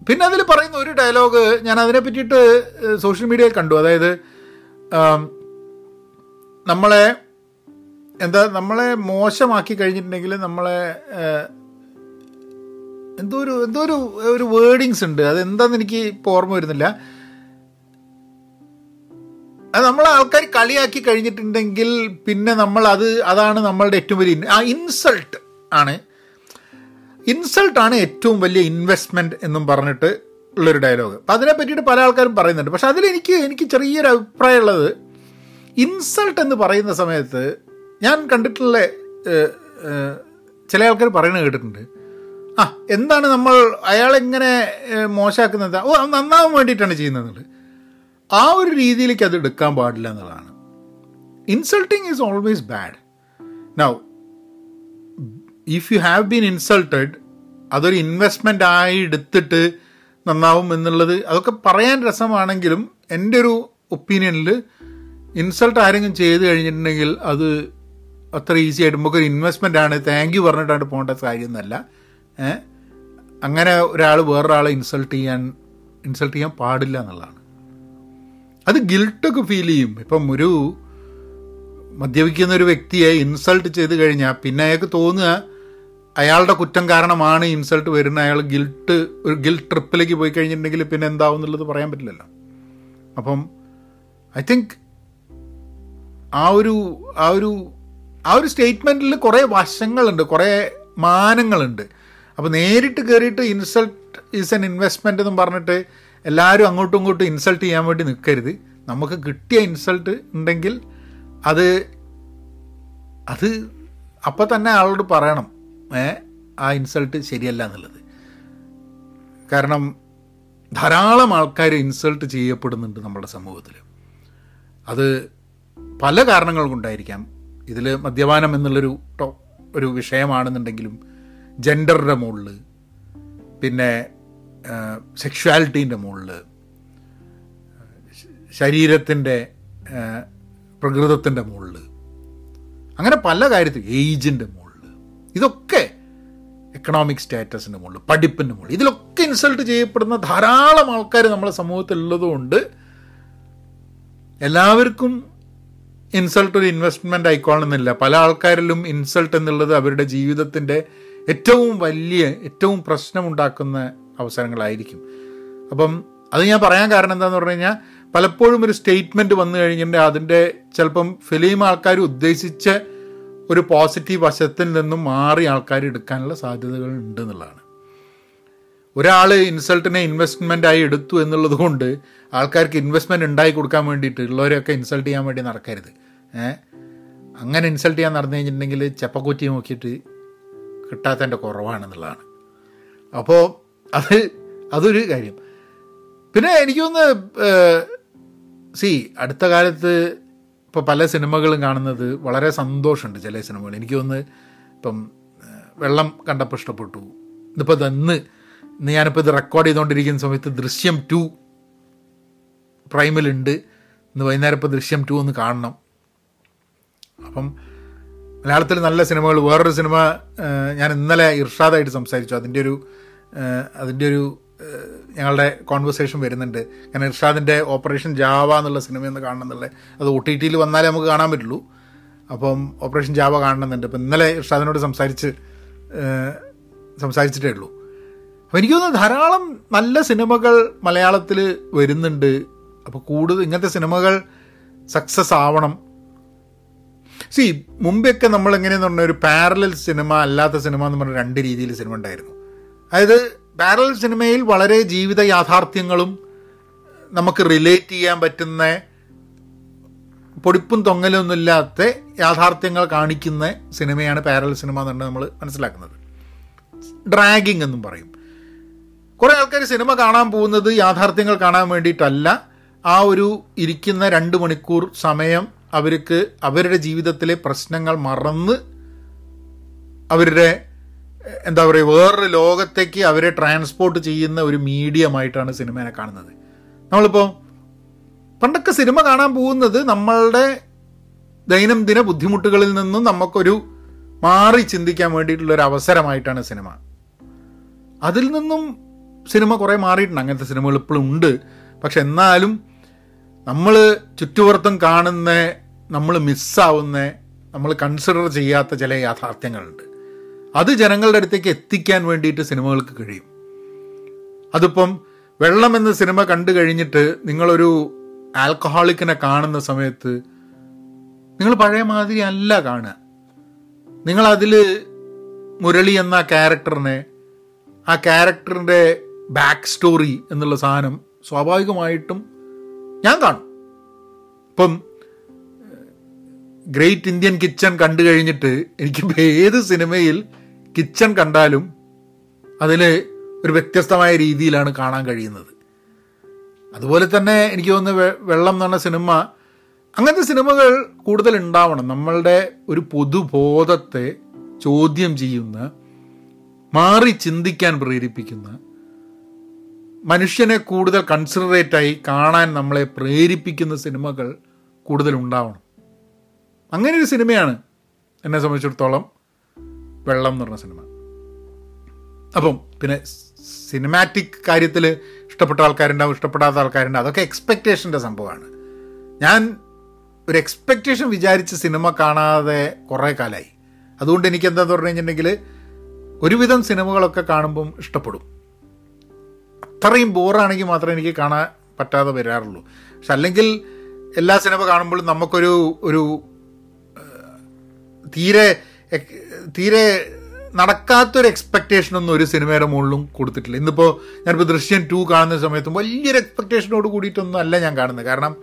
പിന്നെ അതിൽ പറയുന്ന ഒരു ഡയലോഗ് ഞാൻ അതിനെ പറ്റിയിട്ട് സോഷ്യൽ മീഡിയയിൽ കണ്ടു. അതായത് നമ്മളെ എന്താ നമ്മളെ മോശമാക്കി കഴിഞ്ഞിട്ടുണ്ടെങ്കിൽ നമ്മളെ എന്തോ ഒരു എന്തോ ഒരു ഒരു വേർഡിങ്സ് ഉണ്ട്. അത് എന്താണെന്ന് എനിക്ക് ഇപ്പോൾ ഓർമ്മ വരുന്നില്ല. അത് നമ്മൾ ആൾക്കാർ കളിയാക്കി കഴിഞ്ഞിട്ടുണ്ടെങ്കിൽ പിന്നെ നമ്മൾ അത് അതാണ് നമ്മളുടെ ഏറ്റവും വലിയ ആ ഇൻസൾട്ട് ആണ്. ഇൻസൾട്ടാണ് ഏറ്റവും വലിയ ഇൻവെസ്റ്റ്മെന്റ് എന്നും പറഞ്ഞിട്ട് ഉള്ളൊരു ഡയലോഗ്. അപ്പം അതിനെ പറ്റിയിട്ട് പല ആൾക്കാരും പറയുന്നുണ്ട്. പക്ഷെ അതിലെനിക്ക് എനിക്ക് ചെറിയൊരു അഭിപ്രായം ഉള്ളത് ഇൻസൾട്ട് എന്ന് പറയുന്ന സമയത്ത് ഞാൻ കണ്ടിട്ടുള്ള ചില ആൾക്കാർ പറയുന്നത് കേട്ടിട്ടുണ്ട്. ആ എന്താണ് നമ്മൾ അയാളെങ്ങനെ മോശമാക്കുന്നത്? ഓ നന്നാവാൻ വേണ്ടിയിട്ടാണ് ചെയ്യുന്നത് ആ ഒരു രീതിയിലേക്ക് അത് എടുക്കാൻ പാടില്ല എന്നുള്ളതാണ്. Insulting is always bad now if you have been insulted അതൊരു ഇൻവെസ്റ്റ്മെന്റ് ആയി എടുത്തിട്ട് നന്നാവും എന്നുള്ളത് അതൊക്കെ പറയാൻ രസമാണെങ്കിലും എന്റെ ഒരു ഒപ്പീനിയനിൽ ഇൻസൾട്ട് ആരെങ്കിലും ചെയ്ത് കഴിഞ്ഞിട്ടുണ്ടെങ്കിൽ അത് അത്ര ഈസി ആയിട്ട് നമുക്കൊരു ഇൻവെസ്റ്റ്മെന്റ് ആണ് താങ്ക് യു പറഞ്ഞിട്ടാണ് പോകേണ്ട കാര്യമൊന്നുമല്ല അങ്ങനെ ഒരാൾ വേറൊരാളെ ഇൻസൾട്ട് ചെയ്യാൻ ഇൻസൾട്ട് ചെയ്യാൻ പാടില്ല എന്നുള്ളതാണ്. അത് ഗിൽട്ടൊക്കെ ഫീൽ ചെയ്യും. ഇപ്പം ഒരു മദ്യപിക്കുന്ന ഒരു വ്യക്തിയെ ഇൻസൾട്ട് ചെയ്ത് കഴിഞ്ഞാൽ പിന്നെ അയാൾക്ക് തോന്നുക അയാളുടെ കുറ്റം കാരണമാണ് ഇൻസൾട്ട് വരുന്നത് അയാൾ ഗിൽട്ട് ഒരു ഗിൽട്ട് ട്രിപ്പിലേക്ക് പോയി കഴിഞ്ഞിട്ടുണ്ടെങ്കിൽ പിന്നെ എന്താവും എന്നുള്ളത് പറയാൻ പറ്റില്ലല്ലോ. അപ്പം ഐ തിങ്ക് ആ ഒരു ആ ഒരു ആ ഒരു സ്റ്റേറ്റ്മെന്റിൽ കുറേ വശങ്ങളുണ്ട് കുറേ മാനങ്ങളുണ്ട്. അപ്പോൾ നേരിട്ട് കയറിയിട്ട് ഇൻസൾട്ട് ഈസ് എൻ ഇൻവെസ്റ്റ്മെന്റ് എന്നും പറഞ്ഞിട്ട് എല്ലാവരും അങ്ങോട്ടും ഇങ്ങോട്ടും ഇൻസൾട്ട് ചെയ്യാൻ വേണ്ടി നിൽക്കരുത് നമുക്ക് കിട്ടിയ ഇൻസൾട്ട് ഉണ്ടെങ്കിൽ അത് അത് അപ്പം തന്നെ ആളോട് പറയണം ആ ഇൻസൾട്ട് ശരിയല്ല എന്നുള്ളത്. കാരണം ധാരാളം ആൾക്കാർ ഇൻസൾട്ട് ചെയ്യപ്പെടുന്നുണ്ട് നമ്മുടെ സമൂഹത്തിൽ അത് പല കാരണങ്ങൾ കൊണ്ടായിരിക്കാം ഇതിൽ മദ്യപാനം എന്നുള്ളൊരു ഒരു വിഷയമാണെന്നുണ്ടെങ്കിലും ജെൻഡറിന്റെ മുകളിൽ പിന്നെ സെക്ഷുവാലിറ്റീന്റെ മുകളിൽ ശരീരത്തിന്റെ പ്രകൃതത്തിന്റെ മുകളിൽ അങ്ങനെ പല കാര്യത്തിൽ ഏജിന്റെ മുകളിൽ ഇതൊക്കെ എക്കണോമിക് സ്റ്റാറ്റസിന്റെ മുകളിൽ പഠിപ്പിന്റെ മുകളിൽ ഇതിലൊക്കെ ഇൻസൾട്ട് ചെയ്യപ്പെടുന്ന ധാരാളം ആൾക്കാർ നമ്മളെ സമൂഹത്തിൽ ഉള്ളതുകൊണ്ട് എല്ലാവർക്കും ഇൻസൾട്ട് ഒരു ഇൻവെസ്റ്റ്മെന്റ് ആയിക്കോളണമെന്നില്ല പല ആൾക്കാരിലും ഇൻസൾട്ട് എന്നുള്ളത് അവരുടെ ജീവിതത്തിന്റെ ഏറ്റവും വലിയ ഏറ്റവും പ്രശ്നമുണ്ടാക്കുന്ന അവസരങ്ങളായിരിക്കും അപ്പം അത് ഞാൻ പറയാൻ കാരണം എന്താന്ന് പറഞ്ഞു കഴിഞ്ഞാൽ പലപ്പോഴും ഒരു സ്റ്റേറ്റ്മെന്റ് വന്നു കഴിഞ്ഞിട്ടുണ്ടെങ്കിൽ അതിന്റെ ചിലപ്പം ഫിലിം ആൾക്കാർ ഉദ്ദേശിച്ച ഒരു പോസിറ്റീവ് വശത്തിൽ നിന്നും മാറി ആൾക്കാർ എടുക്കാനുള്ള സാധ്യതകൾ ഉണ്ട് എന്നുള്ളതാണ്. ഒരാൾ ഇൻസൾട്ടിനെ ഇൻവെസ്റ്റ്മെന്റ് ആയി എടുത്തു എന്നുള്ളത് കൊണ്ട് ആൾക്കാർക്ക് ഇൻവെസ്റ്റ്മെന്റ് ഉണ്ടായി കൊടുക്കാൻ വേണ്ടിയിട്ട് ഉള്ളവരെയൊക്കെ ഇൻസൾട്ട് ചെയ്യാൻ വേണ്ടി നടക്കരുത്. ഏഹ് അങ്ങനെ ഇൻസൾട്ട് ചെയ്യാൻ നടന്നു കഴിഞ്ഞിട്ടുണ്ടെങ്കിൽ ചെപ്പക്കുറ്റി നോക്കിയിട്ട് കിട്ടാത്തതിന്റെ കുറവാണെന്നുള്ളതാണ്. അപ്പോൾ അത് അതൊരു കാര്യം. പിന്നെ എനിക്കൊന്ന് സി അടുത്ത കാലത്ത് ഇപ്പോൾ പല സിനിമകളും കാണുന്നത് വളരെ സന്തോഷമുണ്ട് ചില സിനിമകൾ. എനിക്ക് ഇപ്പം വെള്ളം കണ്ടപ്പോൾ ഇഷ്ടപ്പെട്ടു. ഇന്നിപ്പോൾ ഇന്ന് ഇന്ന് ഞാനിപ്പോൾ ഇത് റെക്കോർഡ് ചെയ്തുകൊണ്ടിരിക്കുന്ന സമയത്ത് ദൃശ്യം ടു പ്രൈമിലുണ്ട്. ഇന്ന് വൈകുന്നേരം ഇപ്പോൾ ദൃശ്യം ടു ഒന്ന് കാണണം. അപ്പം മലയാളത്തിൽ നല്ല സിനിമകൾ. വേറൊരു സിനിമ ഞാൻ ഇന്നലെ ഇർഷാദായിട്ട് സംസാരിച്ചു. അതിന്റെ ഒരു അതിന്റെ ഒരു ഞങ്ങളുടെ കോൺവെർസേഷൻ വരുന്നുണ്ട്. കാരണം ഇർഷാദിന്റെ ഓപ്പറേഷൻ ജാവ എന്നുള്ള സിനിമ ഒന്ന് കാണണം എന്നുള്ളത് അത് ഒ ടി ടിയിൽ വന്നാലേ നമുക്ക് കാണാൻ പറ്റുള്ളൂ. അപ്പം ഓപ്പറേഷൻ ജാവ കാണണമെന്നുണ്ട്. അപ്പം ഇന്നലെ ഇർഷാദിനോട് സംസാരിച്ച് സംസാരിച്ചിട്ടേ ഉള്ളൂ. അപ്പോൾ എനിക്ക് തോന്നുന്നു ധാരാളം നല്ല സിനിമകൾ മലയാളത്തിൽ വരുന്നുണ്ട്. അപ്പോൾ കൂടുതൽ ഇങ്ങനത്തെ സിനിമകൾ സക്സസ് ആവണം. സി മുമ്പെയൊക്കെ നമ്മൾ എങ്ങനെയെന്ന് പറഞ്ഞാൽ ഒരു പാരലൽ സിനിമ അല്ലാത്ത സിനിമ എന്ന് പറഞ്ഞ രണ്ട് രീതിയിൽ സിനിമ ഉണ്ടായിരുന്നു. അതായത് ബാരൽ സിനിമയിൽ വളരെ ജീവിത യാഥാർത്ഥ്യങ്ങളും നമുക്ക് റിലേറ്റ് ചെയ്യാൻ പറ്റുന്ന പൊടിപ്പും തൊങ്ങലൊന്നുമില്ലാത്ത യാഥാർത്ഥ്യങ്ങൾ കാണിക്കുന്ന സിനിമയാണ് പാരൽ സിനിമ എന്നാണ് നമ്മൾ മനസ്സിലാക്കുന്നത്. ഡ്രാഗിങ് എന്നും പറയും. കുറേ ആൾക്കാർ സിനിമ കാണാൻ പോകുന്നത് യാഥാർത്ഥ്യങ്ങൾ കാണാൻ വേണ്ടിയിട്ടല്ല. ആ ഒരു ഇരിക്കുന്ന രണ്ട് മണിക്കൂർ സമയം അവർക്ക് അവരുടെ ജീവിതത്തിലെ പ്രശ്നങ്ങൾ മറന്ന് അവരുടെ എന്താ പറയുക വേറൊരു ലോകത്തേക്ക് അവരെ ട്രാൻസ്പോർട്ട് ചെയ്യുന്ന ഒരു മീഡിയമായിട്ടാണ് സിനിമയെ കാണുന്നത്. നമ്മളിപ്പോൾ പണ്ടൊക്കെ സിനിമ കാണാൻ പോകുന്നത് നമ്മളുടെ ദൈനംദിന ബുദ്ധിമുട്ടുകളിൽ നിന്നും നമുക്കൊരു മാറി ചിന്തിക്കാൻ വേണ്ടിയിട്ടുള്ള ഒരു അവസരമായിട്ടാണ് സിനിമ അതിൽ നിന്നും സിനിമ കുറേ മാറിയിട്ടുണ്ട്. അങ്ങനത്തെ സിനിമകൾ ഇപ്പോഴും ഉണ്ട്. പക്ഷെ എന്നാലും നമ്മൾ ചുറ്റുപുറത്തും കാണുന്ന നമ്മൾ മിസ്സാവുന്ന നമ്മൾ കൺസിഡർ ചെയ്യാത്ത ചില യാഥാർത്ഥ്യങ്ങളുണ്ട്. അത് ജനങ്ങളുടെ അടുത്തേക്ക് എത്തിക്കാൻ വേണ്ടിയിട്ട് സിനിമകൾക്ക് കഴിയും. അതിപ്പം വെള്ളം എന്ന സിനിമ കണ്ടു കഴിഞ്ഞിട്ട് നിങ്ങളൊരു ആൽക്കഹോളിക്കിനെ കാണുന്ന സമയത്ത് നിങ്ങൾ പഴയ മാതിരി അല്ല കാണുക. നിങ്ങൾ അതിൽ മുരളി എന്ന ക്യാരക്ടറിനെ ആ ക്യാരക്ടറിന്റെ ബാക്ക് സ്റ്റോറി എന്നുള്ള സാധനം സ്വാഭാവികമായിട്ടും ഞാൻ കാണും. ഇപ്പം ഗ്രേറ്റ് ഇന്ത്യൻ കിച്ചൺ കണ്ടു കഴിഞ്ഞിട്ട് എനിക്കിപ്പോൾ ഏത് സിനിമയിൽ കിച്ചൺ കണ്ടാലും അതിൽ ഒരു വ്യത്യസ്തമായ രീതിയിലാണ് കാണാൻ കഴിയുന്നത്. അതുപോലെ തന്നെ എനിക്ക് തോന്നുന്നു വെള്ളം എന്ന് പറഞ്ഞ സിനിമ അങ്ങനത്തെ സിനിമകൾ കൂടുതൽ ഉണ്ടാവണം നമ്മളുടെ ഒരു പൊതുബോധത്തെ ചോദ്യം ചെയ്യുന്ന മാറി ചിന്തിക്കാൻ പ്രേരിപ്പിക്കുന്ന മനുഷ്യനെ കൂടുതൽ കൺസിഡറേറ്റായി കാണാൻ നമ്മളെ പ്രേരിപ്പിക്കുന്ന സിനിമകൾ കൂടുതൽ ഉണ്ടാവണം അങ്ങനെ ഒരു സിനിമയാണ് എന്നെ സംബന്ധിച്ചിടത്തോളം വെള്ളം എന്ന് പറഞ്ഞ സിനിമ. അപ്പം പിന്നെ സിനിമാറ്റിക് കാര്യത്തിൽ ഇഷ്ടപ്പെട്ട ആൾക്കാരുണ്ടാവും ഇഷ്ടപ്പെടാത്ത ആൾക്കാരുണ്ടാവും അതൊക്കെ എക്സ്പെക്റ്റേഷന്റെ സംഭവമാണ്. ഞാൻ ഒരു എക്സ്പെക്റ്റേഷൻ വിചാരിച്ച് സിനിമ കാണാതെ കുറേ കാലമായി അതുകൊണ്ട് എനിക്ക് എന്താന്ന് പറഞ്ഞു കഴിഞ്ഞിട്ടുണ്ടെങ്കിൽ ഒരുവിധം സിനിമകളൊക്കെ കാണുമ്പം ഇഷ്ടപ്പെടും. അത്രയും ബോറാണെങ്കിൽ മാത്രമേ എനിക്ക് കാണാൻ പറ്റാതെ വരാറുള്ളൂ. പക്ഷെ അല്ലെങ്കിൽ എല്ലാ സിനിമ കാണുമ്പോഴും നമുക്കൊരു ഒരു തീരെ തീരെ നടക്കാത്തൊരു എക്സ്പെക്ടേഷനൊന്നും ഒരു സിനിമയുടെ മുകളിലും കൊടുത്തിട്ടില്ല. ഇന്നിപ്പോൾ ഞാനിപ്പോൾ ദൃശ്യം ടു കാണുന്ന സമയത്ത് വലിയൊരു എക്സ്പെക്റ്റേഷനോട് കൂടിയിട്ടൊന്നും അല്ല ഞാൻ കാണുന്നത്. കാരണം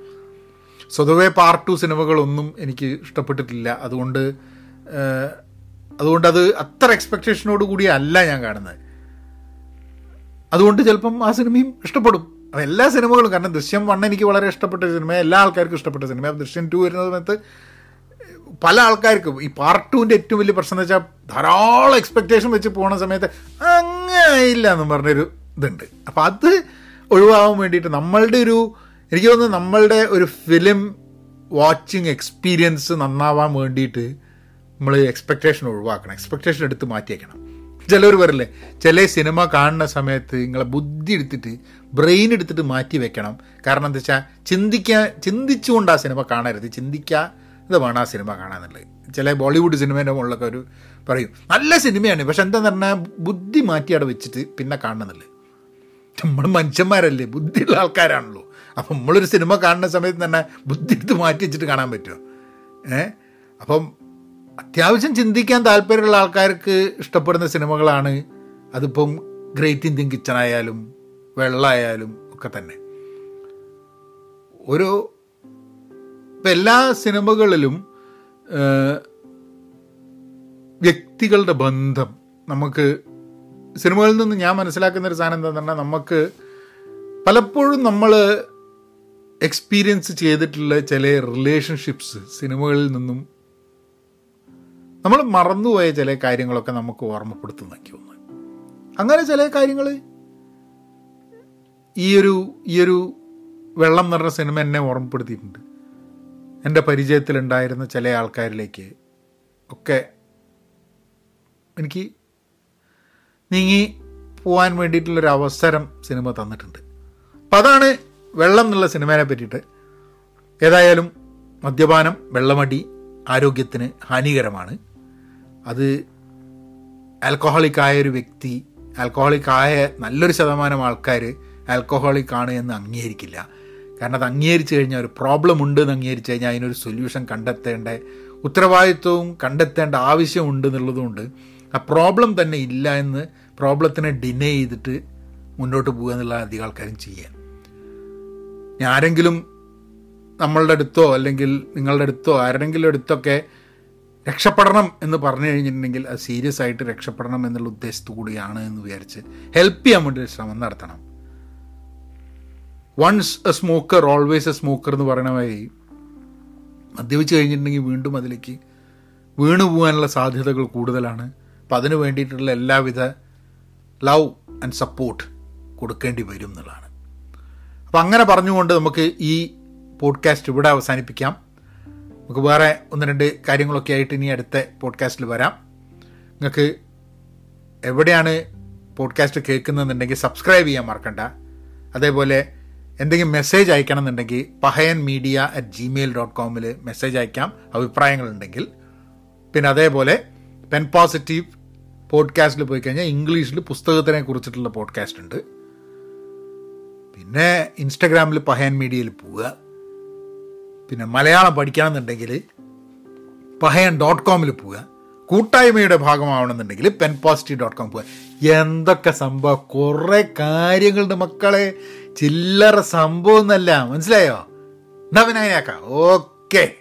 സ്വതവേ പാർട്ട് ടു സിനിമകളൊന്നും എനിക്ക് ഇഷ്ടപ്പെട്ടിട്ടില്ല. അതുകൊണ്ട് അതുകൊണ്ട് അത് അത്ര എക്സ്പെക്റ്റേഷനോട് കൂടി അല്ല ഞാൻ കാണുന്നത്. അതുകൊണ്ട് ചിലപ്പം ആ സിനിമയും ഇഷ്ടപ്പെടും. എല്ലാ സിനിമകളും. കാരണം ദൃശ്യം വൺ എനിക്ക് വളരെ ഇഷ്ടപ്പെട്ട സിനിമ എല്ലാ ആൾക്കാർക്കും ഇഷ്ടപ്പെട്ട സിനിമ ദൃശ്യം ടു വരുന്ന സമയത്ത് പല ആൾക്കാർക്കും ഈ പാർട്ട് ടുവിന്റെ ഏറ്റവും വലിയ പ്രശ്നം എന്ന് വെച്ചാൽ ധാരാളം എക്സ്പെക്റ്റേഷൻ വെച്ച് പോണ സമയത്ത് അങ്ങനെയില്ല എന്ന് പറഞ്ഞൊരു ഇതുണ്ട്. അപ്പം അത് ഒഴിവാകാൻ വേണ്ടിയിട്ട് നമ്മളുടെ ഒരു എനിക്ക് തോന്നുന്നു നമ്മളുടെ ഒരു ഫിലിം വാച്ചിങ് എക്സ്പീരിയൻസ് നന്നാവാൻ വേണ്ടിയിട്ട് നമ്മൾ എക്സ്പെക്റ്റേഷൻ ഒഴിവാക്കണം. എക്സ്പെക്റ്റേഷൻ എടുത്ത് മാറ്റിയേക്കണം. ചിലർ പറയില്ലേ ചില സിനിമ കാണുന്ന സമയത്ത് നിങ്ങളെ ബുദ്ധി എടുത്തിട്ട് ബ്രെയിൻ എടുത്തിട്ട് മാറ്റി വെക്കണം. കാരണം എന്താ വെച്ചാൽ ചിന്തിക്കാൻ ചിന്തിച്ചുകൊണ്ട് ആ സിനിമ കാണരുത്. ചിന്തിക്കാതെ വേണം ആ സിനിമ കാണാന്നുള്ളത്? ചില ബോളിവുഡ് സിനിമേന്റെ മുകളിലൊക്കെ ഒരു പറയും നല്ല സിനിമയാണ് പക്ഷെ എന്താന്ന് പറഞ്ഞാൽ ബുദ്ധി മാറ്റി അവിടെ വെച്ചിട്ട് പിന്നെ കാണണമെന്നില്ല നമ്മൾ മനുഷ്യന്മാരല്ലേ ബുദ്ധിയുള്ള ആൾക്കാരാണല്ലോ. അപ്പം നമ്മളൊരു സിനിമ കാണുന്ന സമയത്ത് തന്നെ ബുദ്ധി എടുത്ത് മാറ്റി വെച്ചിട്ട് കാണാൻ പറ്റുമോ ഏ? അപ്പം അത്യാവശ്യം ചിന്തിക്കാൻ താല്പര്യമുള്ള ആൾക്കാർക്ക് ഇഷ്ടപ്പെടുന്ന സിനിമകളാണ് അതിപ്പം ഗ്രേറ്റ് ഇന്ത്യൻ കിച്ചൺ ആയാലും വെള്ളമായാലും ഒക്കെ തന്നെ. ഒരു ഇപ്പം എല്ലാ സിനിമകളിലും വ്യക്തികളുടെ ബന്ധം നമുക്ക് സിനിമകളിൽ നിന്ന് ഞാൻ മനസ്സിലാക്കുന്ന ഒരു സാധനം എന്താണെന്ന് പറഞ്ഞാൽ നമുക്ക് പലപ്പോഴും നമ്മൾ എക്സ്പീരിയൻസ് ചെയ്തിട്ടുള്ള ചില റിലേഷൻഷിപ്സ് സിനിമകളിൽ നിന്നും നമ്മൾ മറന്നുപോയ ചില കാര്യങ്ങളൊക്കെ നമുക്ക് ഓർമ്മപ്പെടുത്തുന്നൊക്കെ ഒന്ന്. അങ്ങനെ ചില കാര്യങ്ങൾ ഈയൊരു ഈയൊരു വെള്ളം നിറഞ്ഞ സിനിമ എന്നെ ഓർമ്മപ്പെടുത്തിയിട്ടുണ്ട്. എന്റെ പരിചയത്തിലുണ്ടായിരുന്ന ചില ആൾക്കാരിലേക്ക് ഒക്കെ എനിക്ക് നീങ്ങി പോകാൻ വേണ്ടിയിട്ടുള്ളൊരു അവസരം സിനിമ തന്നിട്ടുണ്ട്. അപ്പം അതാണ് വെള്ളം എന്നുള്ള സിനിമയെ പറ്റിയിട്ട്. ഏതായാലും മദ്യപാനം വെള്ളമടി ആരോഗ്യത്തിന് ഹാനികരമാണ്. അത് ആൽക്കഹോളിക് ആയ ഒരു വ്യക്തി ആൽക്കഹോളിക് ആയ നല്ലൊരു ശതമാനം ആൾക്കാർ ആൽക്കഹോളിക് ആണ് എന്ന് അംഗീകരിക്കില്ല. കാരണം അത് അംഗീകരിച്ചു കഴിഞ്ഞാൽ ഒരു പ്രോബ്ലം ഉണ്ട് എന്ന് അംഗീകരിച്ചു കഴിഞ്ഞാൽ അതിനൊരു സൊല്യൂഷൻ കണ്ടെത്തേണ്ട ഉത്തരവാദിത്വവും കണ്ടെത്തേണ്ട ആവശ്യമുണ്ട് എന്നുള്ളതുകൊണ്ട് ആ പ്രോബ്ലം തന്നെ ഇല്ല എന്ന് പ്രോബ്ലത്തിനെ ഡിനേ ചെയ്തിട്ട് മുന്നോട്ട് പോകുക എന്നുള്ള അധികം ആൾക്കാരും ചെയ്യാൻ. ആരെങ്കിലും നമ്മളുടെ അടുത്തോ അല്ലെങ്കിൽ നിങ്ങളുടെ അടുത്തോ ആരുടെങ്കിലും അടുത്തൊക്കെ രക്ഷപ്പെടണം എന്ന് പറഞ്ഞു കഴിഞ്ഞിട്ടുണ്ടെങ്കിൽ അത് സീരിയസ് ആയിട്ട് രക്ഷപ്പെടണം എന്നുള്ള ഉദ്ദേശത്തു കൂടിയാണ് എന്ന് വിചാരിച്ച് ഹെൽപ്പ് ചെയ്യാൻ വേണ്ടി ശ്രമം നടത്തണം. Once a smoker always a smoker എന്ന് പറയണ വഴി മദ്യപിച്ച് കഴിഞ്ഞിട്ടുണ്ടെങ്കിൽ വീണ്ടും അതിലേക്ക് വീണു പോകാനുള്ള സാധ്യതകൾ കൂടുതലാണ്. അപ്പം അതിന് വേണ്ടിയിട്ടുള്ള എല്ലാവിധ ലവ് ആൻഡ് സപ്പോർട്ട് കൊടുക്കേണ്ടി വരും എന്നുള്ളതാണ്. അപ്പം അങ്ങനെ പറഞ്ഞുകൊണ്ട് നമുക്ക് ഈ പോഡ്കാസ്റ്റ് ഇവിടെ അവസാനിപ്പിക്കാം. നമുക്ക് വേറെ ഒന്ന് രണ്ട് കാര്യങ്ങളൊക്കെ ആയിട്ട് ഇനി അടുത്ത പോഡ്കാസ്റ്റിൽ വരാം. നിങ്ങൾക്ക് എവിടെയാണ് പോഡ്കാസ്റ്റ് കേൾക്കുന്നതെന്നുണ്ടെങ്കിൽ സബ്സ്ക്രൈബ് ചെയ്യാൻ മറക്കണ്ട. അതേപോലെ എന്തെങ്കിലും മെസ്സേജ് അയക്കണം എന്നുണ്ടെങ്കിൽ Pahayan media at Gmail dot കോമിൽ message അയക്കാം അഭിപ്രായങ്ങളുണ്ടെങ്കിൽ. പിന്നെ അതേപോലെ പെൻ പോസിറ്റീവ് പോഡ്കാസ്റ്റിൽ പോയി കഴിഞ്ഞാൽ ഇംഗ്ലീഷിൽ പുസ്തകത്തിനെ കുറിച്ചിട്ടുള്ള പോഡ്കാസ്റ്റ് ഉണ്ട്. പിന്നെ ഇൻസ്റ്റഗ്രാമിൽ പഹയൻ മീഡിയയിൽ പോവുക. പിന്നെ മലയാളം പഠിക്കണമെന്നുണ്ടെങ്കിൽ പഹയൻ ഡോട്ട് കോമിൽ പോവുക. കൂട്ടായ്മയുടെ ഭാഗമാവണമെന്നുണ്ടെങ്കിൽ പെൻ പോസിറ്റീവ് ഡോട്ട് കോം പോവുക. എന്തൊക്കെ സംഭവം? കുറേ കാര്യങ്ങളുണ്ട് മക്കളെ. ചില്ലറ സംഭവം എന്നല്ല മനസ്സിലായോ? എന്നാ പിന്നെ അങ്ങനെയാക്കാം. ഓക്കെ.